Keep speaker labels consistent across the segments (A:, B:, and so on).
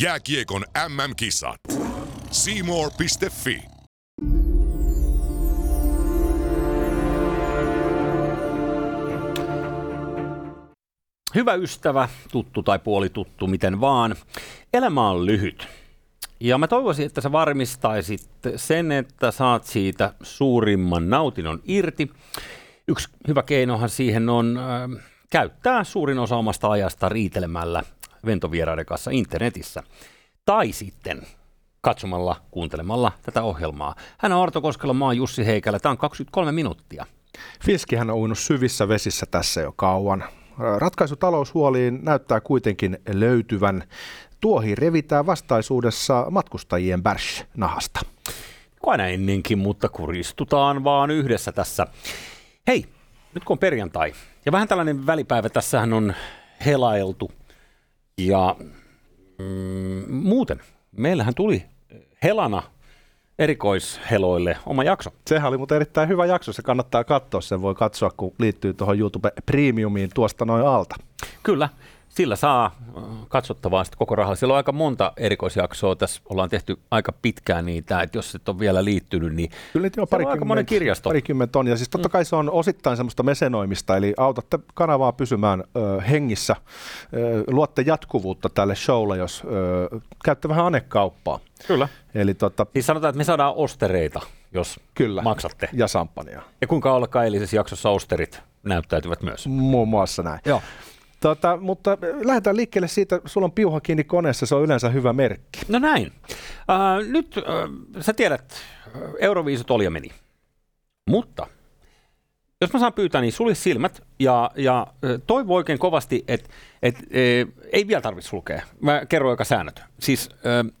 A: Jääkiekon MM-kisat. Seymour.fi.
B: Hyvä ystävä, tuttu tai puolituttu, miten vaan. Elämä on lyhyt. Ja mä toivoisin, että sä varmistaisit sen, että saat siitä suurimman nautinnon irti. Yksi hyvä keinohan siihen on äh, käyttää suurin osa omasta ajasta riitelemällä ventovieraiden kanssa internetissä. Tai sitten katsomalla, kuuntelemalla tätä ohjelmaa. Hän on Arto Koskela, mä oon Jussi Heikälä. Tämä on 23 minuuttia.
C: Fiskihän on uinut syvissä vesissä tässä jo kauan. Ratkaisu taloushuoliin näyttää kuitenkin löytyvän. Tuohi revitään vastaisuudessa matkustajien bärs-nahasta.
B: Aina ennenkin, mutta kuristutaan vaan yhdessä tässä. Hei, nyt kun on perjantai, ja vähän tällainen välipäivä, tässähän on helailtu. Ja mm, muuten, meillähän tuli helana erikoisheloille oma jakso.
C: Sehän oli mutta erittäin hyvä jakso, se kannattaa katsoa, sen voi katsoa, kun liittyy tuohon YouTube Premiumiin tuosta noin alta.
B: Kyllä, sillä saa äh, katsottavaa sitten koko rahalla. Siellä on aika monta erikoisjaksoa, tässä ollaan tehty aika pitkään niitä, että jos et ole vielä liittynyt, niin
C: Kyllä niitä on
B: aika monen kirjasto.
C: Parikymmentä on, ja siis totta kai se on osittain semmoista mesenoimista, eli autatte kanavaa pysymään ö, hengissä, ö, luotte jatkuvuutta tälle showlle, jos ö, käytte vähän anekauppaa.
B: Kyllä.
C: Eli tota,
B: Siis sanotaan, että me saadaan ostereita, jos
C: kyllä,
B: maksatte.
C: ja sampania.
B: Ja kuinka ollakaan eilisessä jaksossa osterit näyttäytyvät myös.
C: Muun muassa näin.
B: Joo.
C: Tota, mutta lähdetään liikkeelle siitä, sulla on piuha kiinni koneessa, se on yleensä hyvä merkki.
B: No näin. Äh, nyt äh, sä tiedät, äh, Euroviisut oli ja meni. Mutta jos mä saan pyytää, niin sulje silmät ja, ja äh, toivo oikein kovasti, että et, äh, ei vielä tarvitse sulkea. Mä kerron aika säännöt. Siis äh,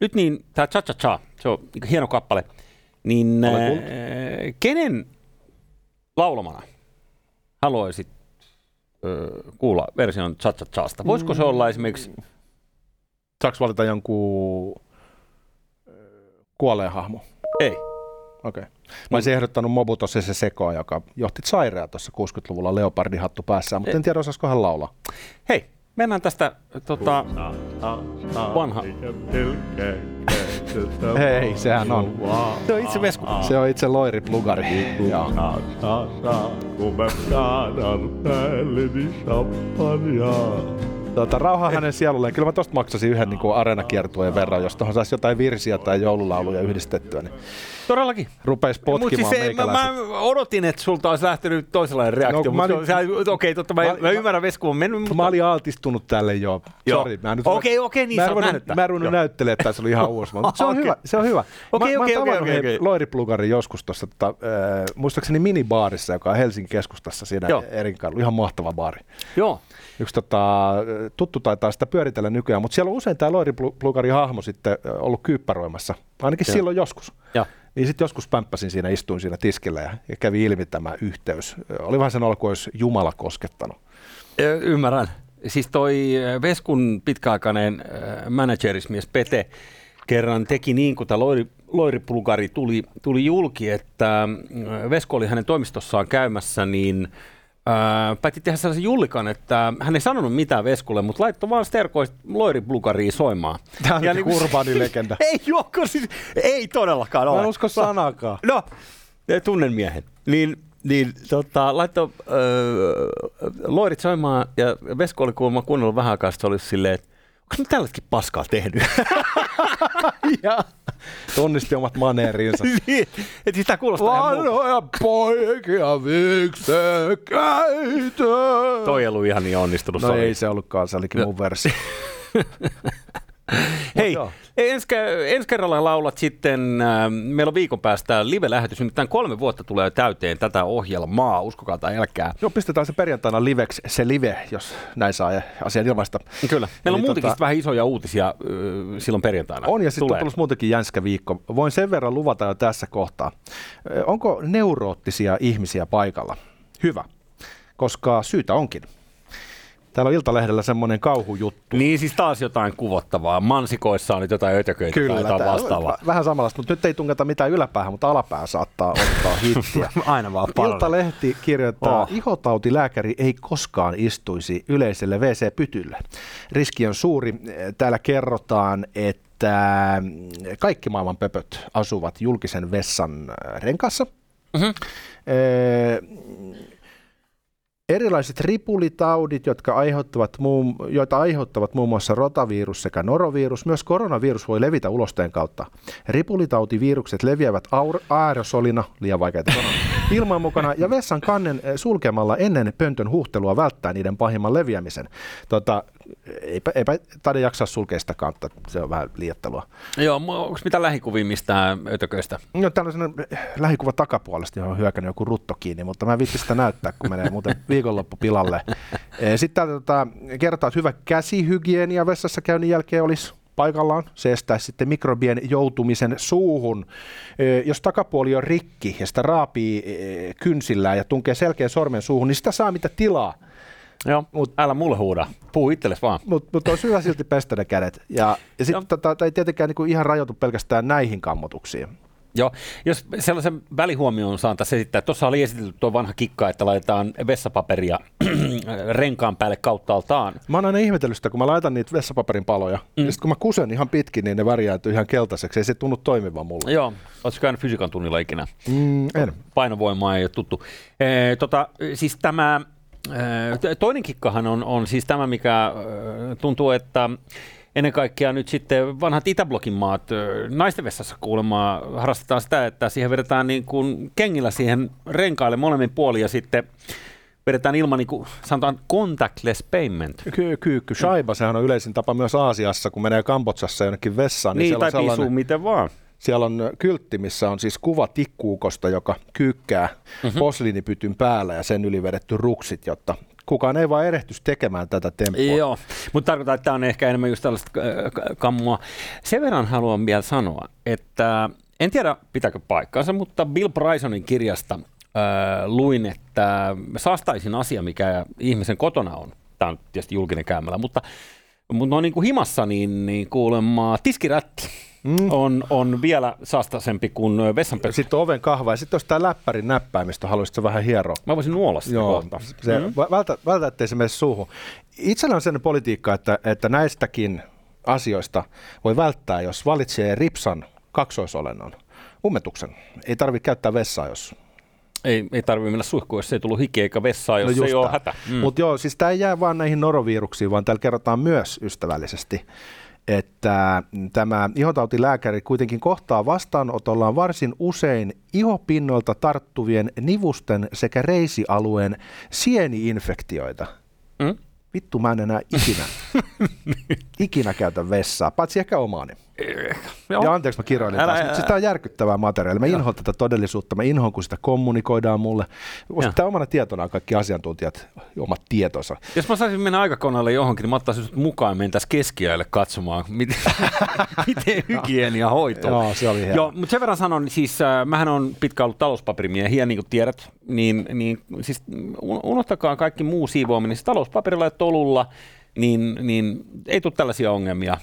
B: nyt niin, tämä Cha Cha Cha, se on hieno kappale, niin äh, kenen laulamana haluaisit kuulla version Cha Cha Chasta? Voisiko se olla esimerkiksi
C: Saako valita jonkun kuolleen hahmo?
B: Ei.
C: Okei. Okay. Mä olisin ehdottanut Mobuto se sekoa, joka johti Sairea tuossa 60-luvulla leopardihattu päässään, mutta en tiedä osaisiko hän laulaa.
B: Hei, mennään tästä tota, vanha.
C: Hei, sehän on.
B: Se on itse Vesku.
C: Se on itse Loiri Plugari. Joo.
D: Kun mä kaadan päälleni champagnea.
C: Tota, rauha hänen sielulleen. Kyllä mä tosta maksasin yhden niin areenakiertueen verran, jos tuohon saisi jotain virsiä tai joululauluja yhdistettyä, niin
B: Todellakin.
C: rupeisi
B: Mutta
C: potkimaan
B: siis ei, mä, mä, odotin, että sulta olisi lähtenyt toisenlainen reaktio.
C: No, mä
B: No, Okei, totta, mä,
C: mä-
B: mä, mä ymmärrän, Vesku on mennyt, mutta...
C: Mä olin altistunut tälle jo.
B: Joo.
C: Sori, mä nyt
B: Okei, okei, niin
C: mä
B: sä
C: ruvennut-. Mä en ruvennut näyttelemään, että tässä oli ihan uusi. Mutta se on
B: Okei.
C: hyvä, se on hyvä.
B: Okei,
C: mä,
B: okei,
C: mä oon
B: okei, okei,
C: hei
B: okei.
C: Loiri Plugarin joskus tuossa, tota, äh, muistaakseni minibaarissa, joka on Helsingin keskustassa siinä
B: Joo.
C: Ihan mahtava baari.
B: Joo.
C: Yksi tota, tuttu taitaa sitä pyöritellä nykyään, mutta siellä on usein tämä Loiri Plu- Plugarin hahmo sitten ollut kyppäroimassa. Ainakin
B: Joo.
C: silloin joskus.
B: Ja.
C: Niin sitten joskus pämppäsin siinä, istuin siinä tiskillä ja, ja kävi ilmi tämä yhteys. Oli vähän sen alku, olisi Jumala koskettanut.
B: Ymmärrän. Siis toi Veskun pitkäaikainen managerismies Pete kerran teki niin, kun tämä Loiri, Loiriplugari tuli, tuli julki, että Vesku oli hänen toimistossaan käymässä, niin Öö, päätti tehdä sellaisen jullikan, että hän ei sanonut mitään Veskulle, mutta laittoi vaan sterkoista Loiriplugariin soimaan.
C: Tämä on
B: Ja
C: niinku urbaani legenda.
B: ei, joko, siis, ei todellakaan
C: Mä
B: ole.
C: en usko sanakaan.
B: No, tunnen miehen. Niin, niin tota, laittoi öö, loirit soimaan ja Vesko oli kuulemma kuunnellut vähän aikaa, se oli silleen, että onko mä tälläkin paskaa tehnyt?
C: ja tunnisti omat maneerinsa.
B: niin, että siis tää kuulostaa.
C: Vanhoja poikia viksekäitä.
B: Toi ei ollut ihan niin onnistunut.
C: No ei se ollutkaan, se olikin mun versio.
B: Hei,
C: joo.
B: ensi, ensi kerralla laulat sitten, äh, meillä on viikon päästä live-lähetys, nimittäin kolme vuotta tulee täyteen tätä ohjelmaa, uskokaa tai älkää.
C: Joo, pistetään se perjantaina liveksi, se live, jos näin saa asian ilmaista.
B: Kyllä, meillä on
C: Eli
B: muutenkin
C: tota-
B: vähän isoja uutisia äh, silloin perjantaina.
C: On ja sitten on tullut muutenkin jänskä viikko. Voin sen verran luvata jo tässä kohtaa. Ö, Onko neuroottisia ihmisiä paikalla? Hyvä, koska syytä onkin. Täällä on Iltalehdellä semmoinen kauhujuttu.
B: Niin siis taas jotain kuvottavaa. Mansikoissa on nyt jotain ötököitä tai jotain vastaavaa.
C: Vähän samanlaista, mutta nyt ei tunketa mitään yläpäähän, mutta alapää saattaa ottaa hittiä.
B: Aina vaan paljon.
C: Iltalehti kirjoittaa,
B: Oh.
C: ihotautilääkäri ei koskaan istuisi yleiselle WC-pytylle. Riski on suuri. Täällä kerrotaan, että kaikki maailman pöpöt asuvat julkisen vessan renkassa.
B: Mhm.
C: Ee, Erilaiset ripulitaudit, jotka aiheuttavat muun, joita aiheuttavat muun muassa rotavirus sekä norovirus, myös koronavirus voi levitä ulosteen kautta. Ripulitautivirukset leviävät aerosolina, liian vaikeita sanoa, ilman mukana ja vessan kannen eh, sulkemalla ennen pöntön huhtelua välttää niiden pahimman leviämisen. Tota, eipä, eipä taida jaksaa sulkea sitä kautta, se on vähän liiottelua.
B: Joo, onko mitä lähikuvia mistään ötököistä?
C: No tällainen lähikuva takapuolesta, johon on hyökännyt joku rutto kiinni, mutta mä viitti sitä näyttää, kun menee muuten viikonloppu pilalle. Sitten täältä tota, kerrotaan, että hyvä käsihygienia vessassa käynnin jälkeen olisi paikallaan. Se estää sitten mikrobien joutumisen suuhun. Jos takapuoli on rikki ja sitä raapii kynsillään ja tunkee selkeän sormen suuhun, niin sitä saa mitä tilaa.
B: Joo, Mut, älä mulle huuda. Puhu itsellesi vaan.
C: Mutta mut on hyvä silti pestä ne kädet. Ja, ja sitten tota, ei tietenkään niinku ihan rajoitu pelkästään näihin kammotuksiin.
B: Joo, jos sellaisen välihuomioon saan tässä esittää, tuossa oli esitelty tuo vanha kikka, että laitetaan vessapaperia renkaan päälle kauttaaltaan.
C: Mä oon aina ihmetellyt sitä, kun mä laitan niitä vessapaperin paloja. Mm. Ja sit kun mä kusen ihan pitkin, niin ne värjääntyy ihan keltaiseksi. Ei se tunnu toimivan mulle.
B: Joo, ootko käynyt fysiikan tunnilla ikinä?
C: Mm, en.
B: Painovoimaa ei ole tuttu. E, tota, siis tämä, e, toinen kikkahan on, on siis tämä, mikä e, tuntuu, että ennen kaikkea nyt sitten vanhat Itäblokin maat, naisten vessassa kuulemma harrastetaan sitä, että siihen vedetään niin kuin kengillä siihen renkaille molemmin puolin ja sitten vedetään ilman niin kuin, sanotaan contactless payment.
C: Ky- kyykky, shaiba, sehän on yleisin tapa myös Aasiassa, kun menee Kambodsassa jonnekin vessaan.
B: Niin,
C: siellä,
B: tai
C: on sellainen,
B: pisuu miten vaan.
C: siellä on kyltti, missä on siis kuva tikkuukosta, joka kyykkää mm-hmm. posliinipytyn päällä ja sen yli vedetty ruksit, jotta kukaan ei vaan erehtyisi tekemään tätä temppua.
B: Joo, mutta tarkoittaa, että tämä on ehkä enemmän just tällaista äh, k- kammua. Sen verran haluan vielä sanoa, että en tiedä pitääkö paikkaansa, mutta Bill Brysonin kirjasta äh, luin, että saastaisin asia, mikä ihmisen kotona on. Tämä on tietysti julkinen käymällä, mutta, mutta no niin kuin himassa, niin, niin kuulemma tiskirätti mm. on, on vielä saastaisempi kuin vessanpesä.
C: Sitten oven kahva ja sitten olisi tämä läppärin näppäimistö, haluaisitko vähän hieroa?
B: Mä voisin nuolla sitä
C: Joo,
B: kohta.
C: se, mm. vältä, vältä, ettei se mene suuhun. Itsellä on sellainen politiikka, että, että näistäkin asioista voi välttää, jos valitsee ripsan kaksoisolennon, ummetuksen. Ei tarvitse käyttää vessaa, jos...
B: Ei, ei tarvitse mennä suihkuun, jos ei tullut hiki eikä vessaa, jos
C: No
B: ei ole hätä. Mm.
C: Mutta joo, siis tämä ei jää vaan näihin noroviruksiin, vaan täällä kerrotaan myös ystävällisesti, että tämä ihotautilääkäri kuitenkin kohtaa vastaanotollaan varsin usein ihopinnoilta tarttuvien nivusten sekä reisialueen sieni-infektioita.
B: Mm?
C: Vittu, mä en enää ikinä, ikinä käytä vessaa, paitsi ehkä omaani.
B: Joo.
C: Ja anteeksi, mä kiroilin
B: Älä-
C: taas.
B: älä-
C: Siis tää on järkyttävää materiaalia. Mä inhoan tätä todellisuutta. Mä inhoan, kun sitä kommunikoidaan mulle.
B: Joo.
C: Tämä omana tietonaan kaikki asiantuntijat, omat tietonsa.
B: Jos mä saisin mennä aikakoneelle johonkin, niin mä ottaisin sut mukaan ja mentäisiin keskiajalle katsomaan, miten, miten hygienia hoituu.
C: Joo, se oli.
B: Joo, mutta sen verran sanon, siis äh, mähän on pitkään ollut talouspaperimiehiä, niin kuin tiedät, niin, niin siis un- unohtakaa kaikki muu siivoaminen. Siis talouspaperilla ja tolulla, niin, niin ei tule tällaisia ongelmia.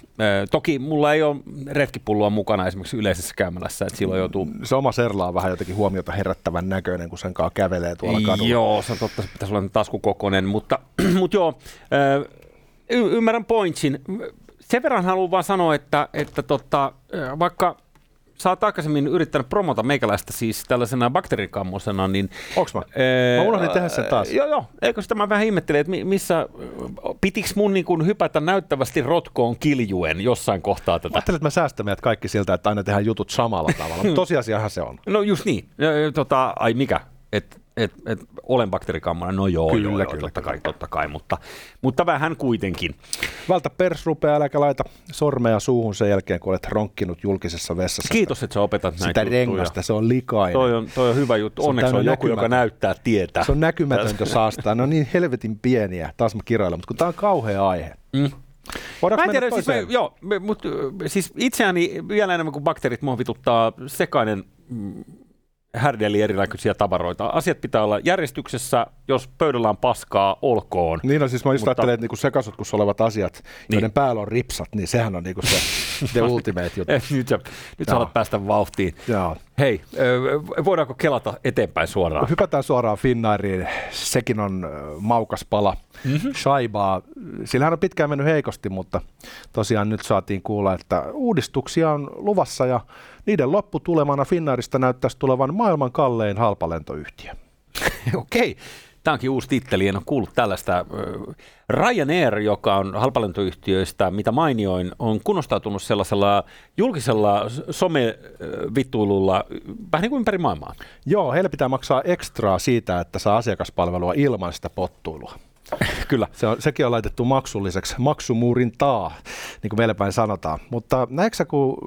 B: Toki mulla ei ole retkipulloa mukana esimerkiksi yleisessä käymälässä, että silloin joutuu
C: Se oma serla on vähän jotenkin huomiota herättävän näköinen, kun sen kanssa kävelee tuolla kadulla.
B: Joo, se on totta, se pitäisi olla taskukokoinen, mutta, mutta joo, y- ymmärrän pointsin. Sen verran haluan vaan sanoa, että, että tota, vaikka sä oot aikaisemmin yrittänyt promota meikäläistä siis tällaisena bakteerikammosena, niin...
C: Onks mä?
B: Ää,
C: Mä unohdin tehdä sen taas.
B: Joo, joo. Eikö sitä mä vähän ihmettelin, että mi- missä, pitiks mun niin kuin hypätä näyttävästi rotkoon kiljuen jossain kohtaa
C: Mä
B: tätä?
C: ajattelin, että mä säästän meidät kaikki siltä, että aina tehdään jutut samalla tavalla, mutta tosiasiahan se on.
B: No just niin. Tota, ai mikä? Et, et, et, olen bakteerikammonen, no joo,
C: Kyllä,
B: joo,
C: kyllä,
B: totta
C: kyllä.
B: kai, totta kai, mutta, mutta vähän kuitenkin.
C: Vältä pers rupeaa, äläkä laita sormea suuhun sen jälkeen, kun olet ronkkinut julkisessa vessassa.
B: Kiitos, että sä opetat näitä
C: Sitä
B: juttuja.
C: rengasta, se on likainen.
B: Toi on, toi on hyvä juttu.
C: Se on
B: Onneksi on joku, joka näyttää tietä.
C: Se on näkymätöntä saastaa. Ne on niin helvetin pieniä. Taas mä kiroilen, mutta kun tää on kauhea aihe.
B: Mm.
C: Voidaanko
B: Mä en tiedä, siis,
C: toiseen?
B: joo, me- mut, siis itseäni vielä enemmän kuin bakteerit mua vituttaa sekainen mm, härdeli erinäköisiä tavaroita. Asiat pitää olla järjestyksessä, jos pöydällä on paskaa, olkoon.
C: Niin no siis mä just
B: Mutta-
C: ajattelen, että niinku sekasotkussa olevat asiat, niin. joiden päällä on ripsat, niin sehän on niinku se the ultimate juttu.
B: Nyt sä, nyt sä päästä vauhtiin.
C: Joo.
B: Hei, voidaanko kelata eteenpäin suoraan?
C: Hypätään suoraan Finnairiin. Sekin on maukas pala. Mm-hmm. Shaibaa. Sillähän on pitkään mennyt heikosti, mutta tosiaan nyt saatiin kuulla, että uudistuksia on luvassa ja niiden lopputulemana Finnairista näyttäisi tulevan maailman kallein halpalentoyhtiö.
B: Okei, tämä onkin uusi titteli, en ole kuullut tällaista. Ryanair, joka on halpalentoyhtiöistä, mitä mainioin, on kunnostautunut sellaisella julkisella somevittuilulla vähän niin kuin ympäri maailmaa.
C: Joo, heille pitää maksaa ekstraa siitä, että saa asiakaspalvelua ilman sitä pottuilua.
B: Kyllä.
C: Se on, sekin on laitettu maksulliseksi, maksumuurin taa, niin kuin meillä päin sanotaan. Mutta näetkö sä, kun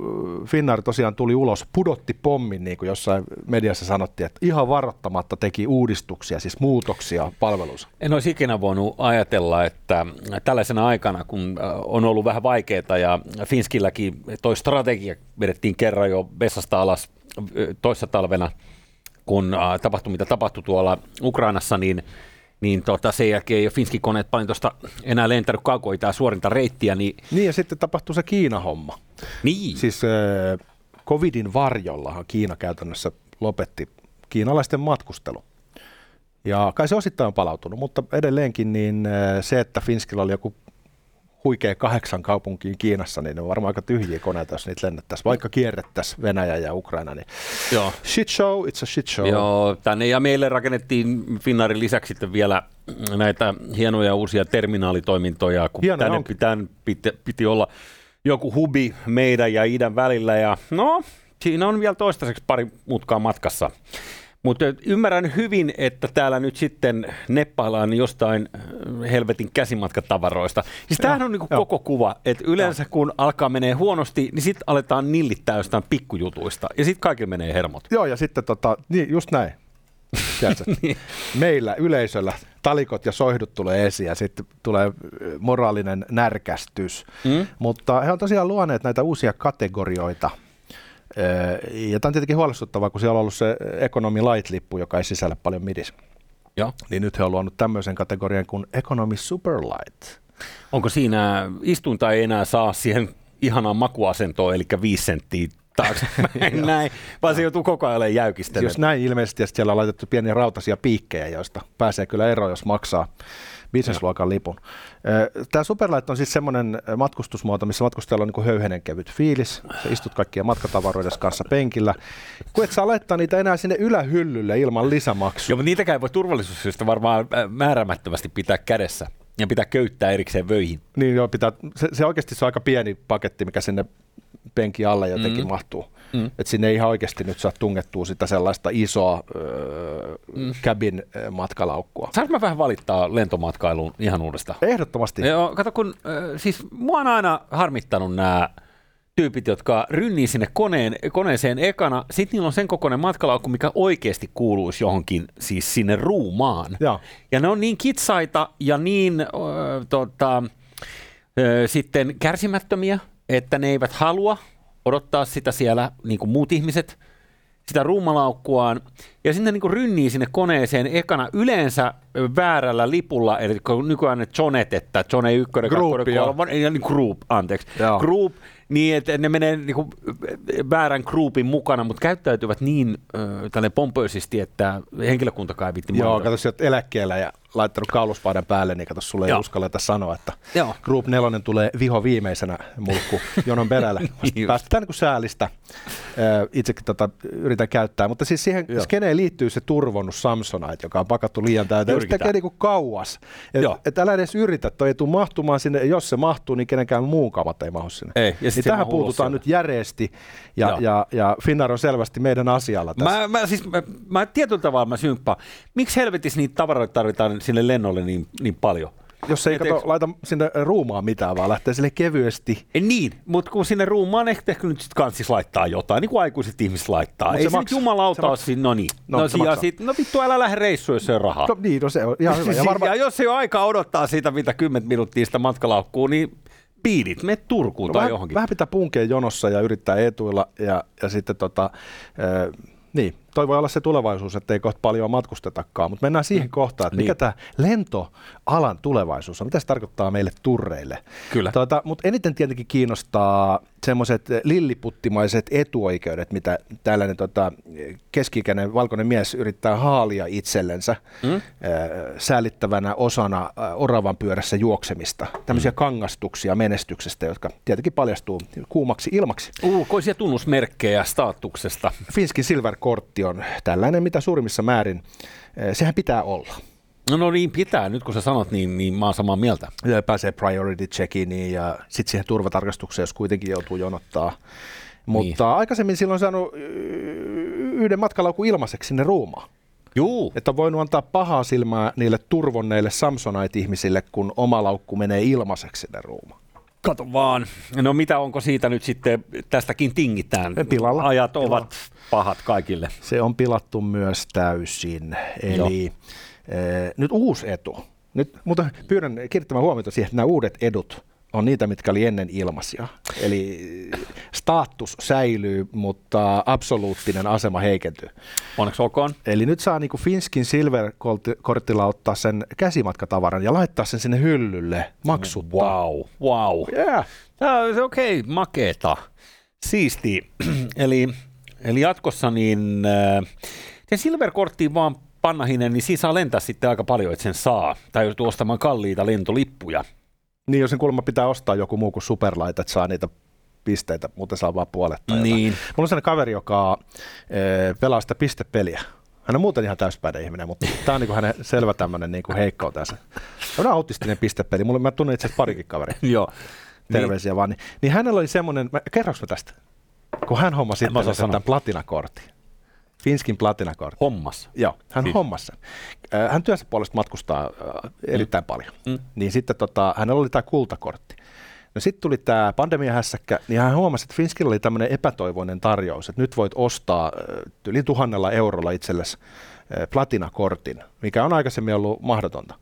C: äh, Finnair tosiaan tuli ulos, pudotti pommin, niin kuin jossain mediassa sanottiin, että ihan varoittamatta teki uudistuksia, siis muutoksia palveluunsa.
B: En olisi ikinä voinut ajatella, että tällaisena aikana, kun äh, on ollut vähän vaikeaa ja Finskilläkin toi strategia vedettiin kerran jo vessasta alas äh, toissa talvena, kun tapahtui mitä tapahtui tuolla Ukrainassa, niin niin tota, sen jälkeen ei ole Finskin koneet paljon tuosta enää lentänyt kaukoitaa suorinta reittiä, niin,
C: Niin ja sitten tapahtui se Kiina-homma.
B: niin.
C: Siis äh, covidin varjollahan Kiina käytännössä lopetti kiinalaisten matkustelu. Ja kai se osittain on palautunut, mutta edelleenkin niin se, että Finskillä oli joku huikea kahdeksan kaupunkiin Kiinassa, niin ne on varmaan aika tyhjiä koneita, jos niitä lennettäisiin, vaikka kierrettäisiin Venäjä ja Ukraina, niin
B: Joo.
C: shit show, it's a shit show.
B: Joo, tänne ja meille rakennettiin Finnaarin lisäksi sitten vielä näitä hienoja uusia terminaalitoimintoja, kun
C: Hienoja
B: tänne
C: onkin.
B: pitää, piti, piti olla joku hubi meidän ja idän välillä ja no, siinä on vielä toistaiseksi pari mutkaa matkassa. Mutta ymmärrän hyvin, että täällä nyt sitten neppaillaan jostain helvetin käsimatkatavaroista. Siis tämähän on niinku
C: joo.
B: koko kuva, että yleensä kun alkaa menee huonosti, niin sitten aletaan nillittää jostain pikkujutuista ja sitten kaikille menee hermot.
C: Joo, ja sitten tota, niin just näin.
B: Niin.
C: Meillä yleisöllä talikot ja soihdut tulee esiin ja sitten tulee moraalinen närkästys.
B: Mm?
C: Mutta he on tosiaan luoneet näitä uusia kategorioita. Ö, Ja tämä on tietenkin huolestuttavaa, kun siellä on ollut se Economy Light-lippu, joka ei sisällä paljon midis.
B: Joo.
C: Niin nyt he on luonut tämmöisen kategorian kuin Economy Superlight.
B: Onko siinä istunta ei enää saa siihen ihanaan makuasentoon, eli viisi senttiä taakse näin, vaan se joutuu koko ajan jäykistelyyn.
C: Jos näin ilmeisesti, ja siellä on laitettu pieniä rautaisia piikkejä, joista pääsee kyllä eroon, jos maksaa bisnesluokan lipun. Tämä Superlight on siis semmoinen matkustusmuoto, missä matkustajalla on niin höyhenen kevyt fiilis. Sä istut kaikkien matkatavaroiden kanssa penkillä. Kun et saa laittaa niitä enää sinne ylähyllylle ilman lisämaksua.
B: Joo, mutta niitäkään voi turvallisuussyistä varmaan määrämättömästi pitää kädessä ja pitää köyttää erikseen vöihin.
C: Niin joo, pitää, se, se oikeasti se on aika pieni paketti, mikä sinne penkin alle jotenkin mm. mahtuu. Mm. Että sinne ei ihan oikeasti nyt saa tungettua sitä sellaista isoa öö, mm. cabin ö, matkalaukkua.
B: Saanko mä vähän valittaa lentomatkailuun ihan uudestaan?
C: Ehdottomasti.
B: Joo, kato kun, äh, siis mua on aina harmittanut nämä tyypit, jotka rynnii sinne koneen, koneeseen ekana, sitten niillä on sen kokoinen matkalaukku, mikä oikeasti kuuluisi johonkin, siis sinne ruumaan.
C: Joo.
B: Ja ne on niin kitsaita ja niin äh, tota, äh, sitten kärsimättömiä, että ne eivät halua odottaa sitä siellä niin kuin muut ihmiset, sitä ruumalaukkuaan, ja sinne niin rynnii sinne koneeseen ekana yleensä väärällä lipulla, eli nykyään ne Jonet, että Jone 1, 2,
C: Group, joo.
B: 3, ei, niin group, anteeksi,
C: Joo.
B: group, niin että ne menee niin kuin väärän groupin mukana, mutta käyttäytyvät niin äh, tälle pompöisesti, että henkilökuntakaan ei vitti
C: Joo, kato, oot eläkkeellä ja laittanut kauluspaidan päälle, niin kato, sulle ei
B: Joo.
C: uskalleta sanoa, että
B: Joo.
C: Group 4 tulee viho viimeisenä mulkku jonon perällä. Päästetään niin kuin säälistä. Itsekin tota, yritän käyttää, mutta siis siihen
B: Joo.
C: skeneen liittyy se turvonnut Samsonite, joka on pakattu liian täyteen. Se tekee niin kuin kauas. Et,
B: Joo.
C: et älä edes yritä, toi ei tule mahtumaan sinne. Jos se mahtuu, niin kenenkään muun kamat ei mahdu sinne.
B: Ei, ja
C: niin tähän puututaan nyt järeesti, ja,
B: Joo.
C: ja, ja Finnair on selvästi meidän asialla tässä.
B: Mä, mä, siis, mä, mä tietyllä tavalla mä symppaan. Miksi helvetissä niitä tavaroita tarvitaan sinne lennolle niin, niin paljon?
C: Jos ei
B: Et
C: kato,
B: eikö-
C: laita sinne ruumaan mitään, vaan lähtee sille kevyesti.
B: Ei Niin, mutta kun sinne ruumaan ehkä, ehkä nyt sit kansis laittaa jotain, niin kuin aikuiset ihmiset laittaa.
C: Mut
B: Ei
C: se
B: se, nyt jumalauta
C: Se
B: ole siinä, no niin.
C: No,
B: No,
C: se maksaa.
B: sit, no vittu, älä lähde reissuun, jos ei ole rahaa.
C: No niin, no se on ihan hyvä. Ja varmaan,
B: ja jos ei ole aikaa odottaa sitä, mitä 10 minuuttia sitä matkalaukkuu, niin piidit, me Turkuun tai
C: vähän,
B: johonkin.
C: vähän pitää punkea jonossa ja yrittää etuilla ja, ja sitten tota, äh, niin, toi voi olla se tulevaisuus, että ei kohta paljon matkustetakaan, mutta mennään siihen kohtaan, että mikä
B: Niin.
C: tämä lentoalan tulevaisuus on, mitä se tarkoittaa meille turreille.
B: Kyllä.
C: Tuota, mutta eniten tietenkin kiinnostaa semmoiset lilliputtimaiset etuoikeudet, mitä tällainen tota, keski-ikäinen valkoinen mies yrittää haalia itsellensä mm? äh, säällittävänä osana äh, oravan pyörässä juoksemista. Tämmöisiä mm. kangastuksia menestyksestä, jotka tietenkin paljastuu kuumaksi ilmaksi.
B: Ulkoisia tunnusmerkkejä statuksesta.
C: Finskin Silver-kortti on tällainen, mitä suurimmissa määrin, äh, sehän pitää olla.
B: No, no niin pitää, nyt kun sä sanot, niin, niin mä oon samaa mieltä.
C: Ja Pääsee priority checkiin ja sitten siihen turvatarkastukseen, jos kuitenkin joutuu jonottaa. Mutta niin. aikaisemmin silloin on saanut yhden matkalaukun ilmaiseksi sinne ruumaan.
B: Juu,
C: Että on voinut antaa pahaa silmää niille turvonneille Samsonite-ihmisille, kun oma laukku menee ilmaiseksi sinne ruumaan.
B: Kato vaan. No mitä onko siitä nyt sitten, tästäkin tingitään.
C: Pilalla.
B: Ajat
C: Pilalla.
B: ovat pahat kaikille.
C: Se on pilattu myös täysin. Eli eh, nyt uusi etu. Nyt, mutta pyydän kiinnittämään huomiota siihen, että nämä uudet edut on niitä, mitkä oli ennen ilmaisia. Eli status säilyy, mutta absoluuttinen asema heikentyy.
B: Onneksi olkoon.
C: Eli nyt saa niinku Finskin Silver-kortilla ottaa sen käsimatkatavaran ja laittaa sen sinne hyllylle maksutta.
B: Wow, wow.
C: Yeah.
B: Tää on okei, okay, makeeta. Siisti. eli, eli jatkossa niin äh, sen Silver-korttiin vaan pannahinen, niin siinä saa lentää sitten aika paljon, että sen saa. Tai joutuu ostamaan kalliita lentolippuja.
C: Niin jos sen kuulemma pitää ostaa joku muu kuin Superlight, että saa niitä pisteitä, muuten saa vaan puolet. tai jotain.
B: Niin.
C: Mulla on sellainen kaveri, joka e, pelaa sitä pistepeliä. Hän on muuten ihan täyspäinen ihminen, mutta tämä on niinku hänen selvä tämmöinen niinku heikkoutensa. On autistinen pistepeli. Mulla, mä tunnen itse asiassa parikin kaveria.
B: Joo.
C: Terveisiä niin. vaan. Niin, niin hänellä oli semmoinen, kerroks mä tästä? Kun hän hommasi sitten tämän platinakortin. Finskin platinakortin.
B: Hommas.
C: Joo, hän
B: Siis.
C: hommasi sen. Hän työnsä puolesta matkustaa erittäin mm. paljon.
B: Mm.
C: Niin sitten tota, hänellä oli tämä kultakortti. No sitten tuli tämä pandemiahässäkkä, niin hän huomasi, että Finskillä oli tämmöinen epätoivoinen tarjous, että nyt voit ostaa yli tuhannella eurolla itsellesi platinakortin, mikä on aikaisemmin ollut mahdotonta.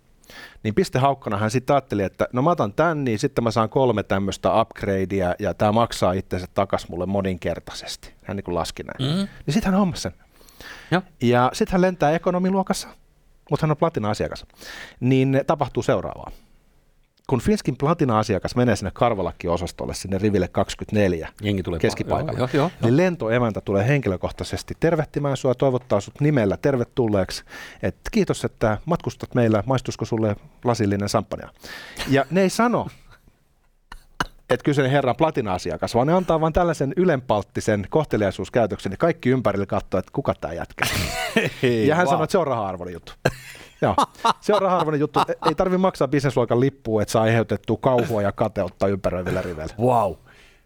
C: Niin piste haukkana hän sitten ajatteli, että no mä otan tän, niin sitten mä saan kolme tämmöistä upgradea ja tämä maksaa itsensä takas mulle moninkertaisesti. Hän niin kuin laski näin.
B: Mm.
C: Niin sitten hän hommasi sen.
B: Joo.
C: Ja sitten hän lentää ekonomiluokassa, mutta hän on platina-asiakas. Niin tapahtuu seuraavaa. Kun Finskin platina-asiakas menee sinne karvalakki-osastolle, sinne riville 24,
B: Jengi tulee
C: keskipaikalle,
B: Joo, joo, joo.
C: niin lentoemäntä tulee henkilökohtaisesti tervehtimään sua, toivottaa sut nimellä tervetulleeksi. Et kiitos, että matkustat meillä, maistuisiko sulle lasillinen samppania. Ja ne ei sano, että kyseinen herra on platina-asiakas, vaan ne antaa vain tällaisen ylenpalttisen kohteliaisuuskäytöksen, ja kaikki ympärillä katsoo, että kuka tämä jätkä. ja hän
B: wow.
C: sanoi, että se on raha-arvoinen juttu. Joo, se on raha-arvoinen juttu. Ei tarvitse maksaa bisnesluokan lippua, että saa aiheutettua kauhua ja kateutta ympäröivillä riveillä.
B: Wow.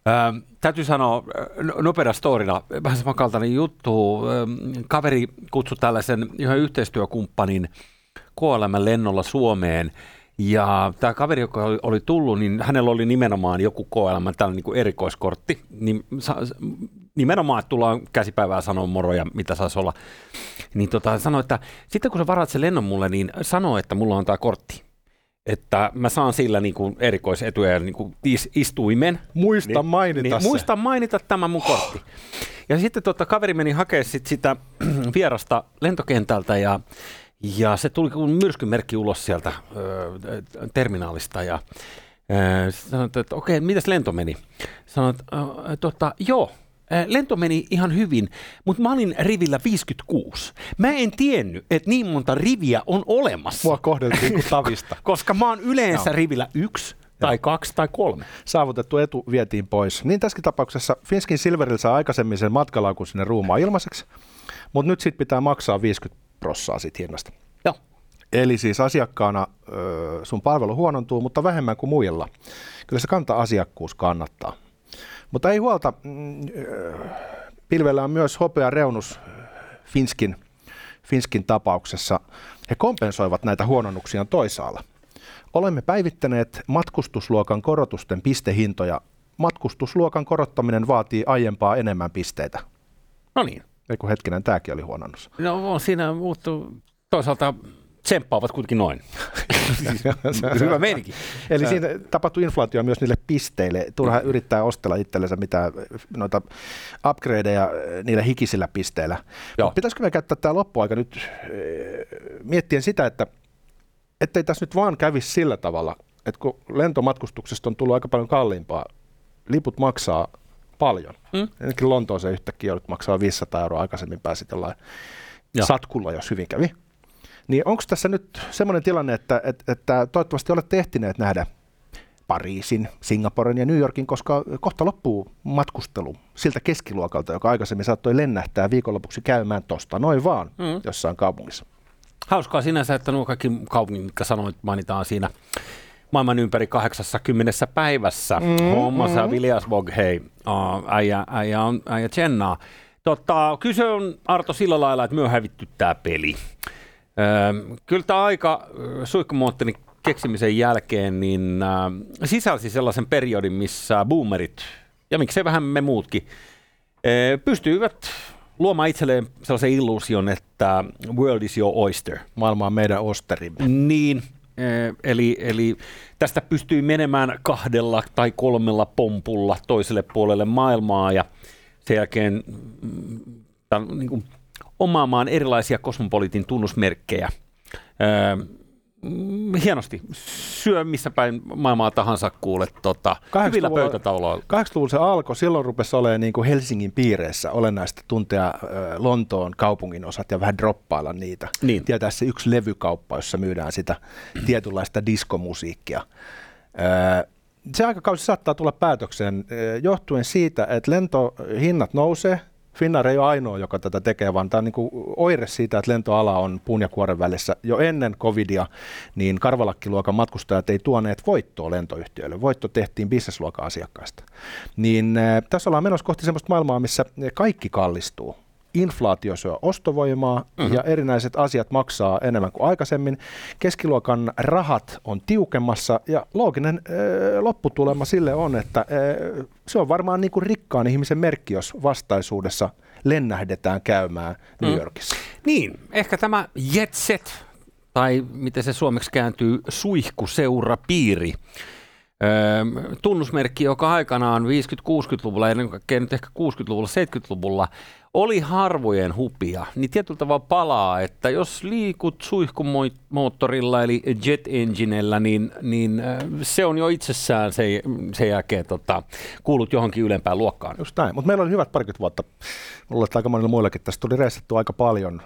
B: Ähm, täytyy sanoa äh, no- nopeana storina, vähän samankaltainen juttu. Ähm, kaveri kutsui tällaisen yhden yhteistyökumppanin KLM-lennolla Suomeen. Ja tämä kaveri, joka oli, oli tullut, niin hänellä oli nimenomaan joku KLM, tällainen niin kuin erikoiskortti. Niin, sa, nimenomaan, että tullaan käsipäivää sanoa moro ja mitä saisi olla. Niin tota, sanoi, että sitten kun sä varaat sen lennon mulle, niin sano, että mulla on tämä kortti. Että mä saan sillä niin kuin erikoisetuja niin kuin is, istuimen.
C: Muista mainita
B: niin,
C: se.
B: Muista mainita tämä mun kortti. Ja sitten tota, kaveri meni hakemaan sit sitä vierasta lentokentältä ja, ja se tuli kuin myrskymerkki ulos sieltä ö, terminaalista ja ö, sanoi, että okei, mitäs lento meni? Sanoin, että ö, tota, joo, lento meni ihan hyvin, mutta mä olin rivillä 56. Mä en tiennyt, että niin monta riviä on olemassa,
C: Mua kohdeltiin kuin tavista.
B: koska mä oon yleensä rivillä yksi tai kaksi tai kolme.
C: Saavutettu etu vietiin pois. Niin tässäkin tapauksessa Finskin Silverillä saa aikaisemmin sen matkalaukun sinne ruumaan ilmaiseksi, mutta nyt sitten pitää maksaa 50 prossaa siitä hinnasta.
B: Joo.
C: Eli siis asiakkaana ö, sun palvelu huonontuu, mutta vähemmän kuin muilla. Kyllä se kantaa asiakkuus kannattaa. Mutta ei huolta, mm, pilvellä on myös hopea reunus Finskin, Finskin tapauksessa. He kompensoivat näitä huononnuksia toisaalla. Olemme päivittäneet matkustusluokan korotusten pistehintoja. Matkustusluokan korottaminen vaatii aiempaa enemmän pisteitä.
B: No niin.
C: Eiku hetkinen, tämäkin oli huononnus.
B: No on siinä muuttu toisaalta tsemppaavat kuitenkin noin. Hyvä meininki.
C: Eli siinä tapahtui inflaatio myös niille pisteille. Turha yrittää ostella itsellensä mitään noita upgradeja niillä hikisillä pisteillä.
B: Joo.
C: Pitäisikö me käyttää tämä loppuaika nyt eh, miettien sitä, että ettei tässä nyt vaan kävisi sillä tavalla, että kun lentomatkustuksesta on tullut aika paljon kalliimpaa, liput maksaa paljon.
B: Mm.
C: Ennenkin Lontooseen yhtäkkiä joudut maksaa 500 euroa, aikaisemmin pääsit jollain
B: Joo.
C: satkulla, jos hyvin kävi. Niin onko tässä nyt semmoinen tilanne, että, että, että toivottavasti olette ehtineet nähdä Pariisin, Singaporen ja New Yorkin, koska kohta loppuu matkustelu siltä keskiluokalta, joka aikaisemmin saattoi lennähtää viikonlopuksi käymään tosta noin vaan mm. jossain kaupungissa.
B: Hauskaa sinänsä, että nuo kaikki kaupungit, mitkä sanoit, mainitaan siinä maailman ympäri 80 päivässä. Mm, Hommassa mm. Viljansvog, hei, uh, äijä, äijä, on, äijä. Tota, kyse on Arto sillä lailla, että myö hävitty tämä peli. Öö, kyllä tämä aika suihkumoottorin keksimisen jälkeen niin äh, sisälsi sellaisen periodin, missä boomerit, ja miksei vähän me muutkin, äh, pystyivät luomaan itselleen sellaisen illuusion, että world is your oyster.
C: Maailma on meidän osterimme.
B: Niin, eh, eli, eli tästä pystyy menemään kahdella tai kolmella pompulla toiselle puolelle maailmaa ja sen jälkeen mm, tämän, niin kuin, omaamaan erilaisia kosmopoliitin tunnusmerkkejä. Mm, hienosti. Syö missä päin maailmaa tahansa kuulet tota, hyvillä
C: 80-luvulla
B: pöytätauloilla.
C: 80-luvulla se alkoi, silloin rupesi olemaan niin kuin Helsingin piireissä olennaista tuntea Lontoon kaupungin osat ja vähän droppailla niitä.
B: Niin.
C: Tietää se yksi levykauppa, jossa myydään sitä tietynlaista diskomusiikkia. Se aikakausi saattaa tulla päätökseen johtuen siitä, että lentohinnat nousee. Finnair ei ole ainoa, joka tätä tekee, vaan tämä on niin kuin oire siitä, että lentoala on puun ja kuoren välissä. Jo ennen covidia, niin karvalakkiluokan matkustajat ei tuoneet voittoa lentoyhtiöille. Voitto tehtiin bisnesluokan asiakkaista. Niin äh, tässä ollaan menossa kohti sellaista maailmaa, missä kaikki kallistuu. Inflaatio syö ostovoimaa mm-hmm. ja erinäiset asiat maksaa enemmän kuin aikaisemmin. Keskiluokan rahat on tiukemmassa ja looginen äh, lopputulema sille on, että äh, se on varmaan niin kuin rikkaan ihmisen merkki, jos vastaisuudessa lennähdetään käymään New
B: Mm.
C: Yorkissa.
B: Niin, ehkä tämä jet set, tai miten se suomeksi kääntyy, suihkuseurapiiri, öö, tunnusmerkki, joka aikanaan 50-60-luvulla, ennen kaikkea nyt ehkä 60-luvulla, 70-luvulla, oli harvojen hupia, niin tietyllä tavalla palaa, että jos liikut suihkumoottorilla eli jet enginellä, niin, niin ö, se on jo itsessään sen, sen jälkeen tota, kuulut johonkin ylempään luokkaan.
C: Just näin, mutta meillä oli hyvät parikymmentä vuotta. Mulla että aika monilla muillakin tästä tuli reissattu aika paljon.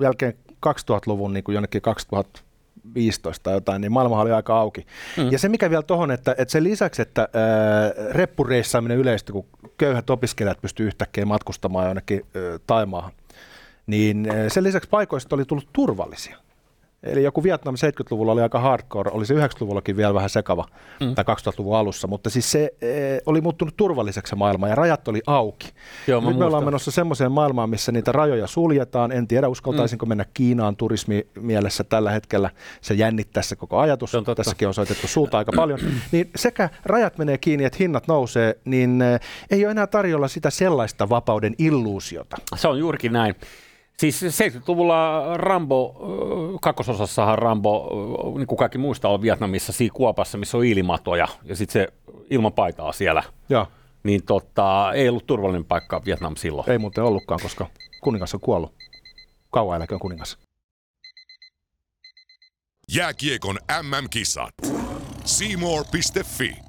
C: Jälkeen 2000-luvun niin kuin jonnekin 2015 tai jotain, niin maailma oli aika auki. Mm. Ja se mikä vielä tuohon, että, että sen lisäksi, että ää, reppureissaaminen yleistyi, kun köyhät opiskelijat pystyivät yhtäkkiä matkustamaan jonnekin Taimaahan, niin sen lisäksi paikoista oli tullut turvallisia. Eli joku Vietnam 70-luvulla oli aika hardcore, oli se 90-luvullakin vielä vähän sekava, mm. tai 2000-luvun alussa, mutta siis se e, oli muuttunut turvalliseksi se maailma ja rajat oli auki.
B: Joo,
C: Nyt me ollaan menossa semmoiseen maailmaan, missä niitä rajoja suljetaan. En tiedä, uskaltaisinko mm. mennä Kiinaan turismi mielessä tällä hetkellä. Se jännittää se koko ajatus.
B: Se on totta.
C: Tässäkin on osoitettu suuta aika paljon. Niin sekä rajat menee kiinni, että hinnat nousee, niin e, ei ole enää tarjolla sitä sellaista vapauden illuusiota.
B: Se on juurikin näin. Siis 70-luvulla Rambo, kakkososassahan Rambo, niin kuin kaikki muista, on Vietnamissa siinä kuopassa, missä on ilmatoja, ja sitten se ilman paitaa siellä.
C: Joo,
B: Niin tota, ei ollut turvallinen paikka Vietnam silloin.
C: ei muuten ollutkaan, koska kuningas on kuollut. Kauan eläköön kuningas.
A: Jääkiekon MM-kisat. Seymour.fi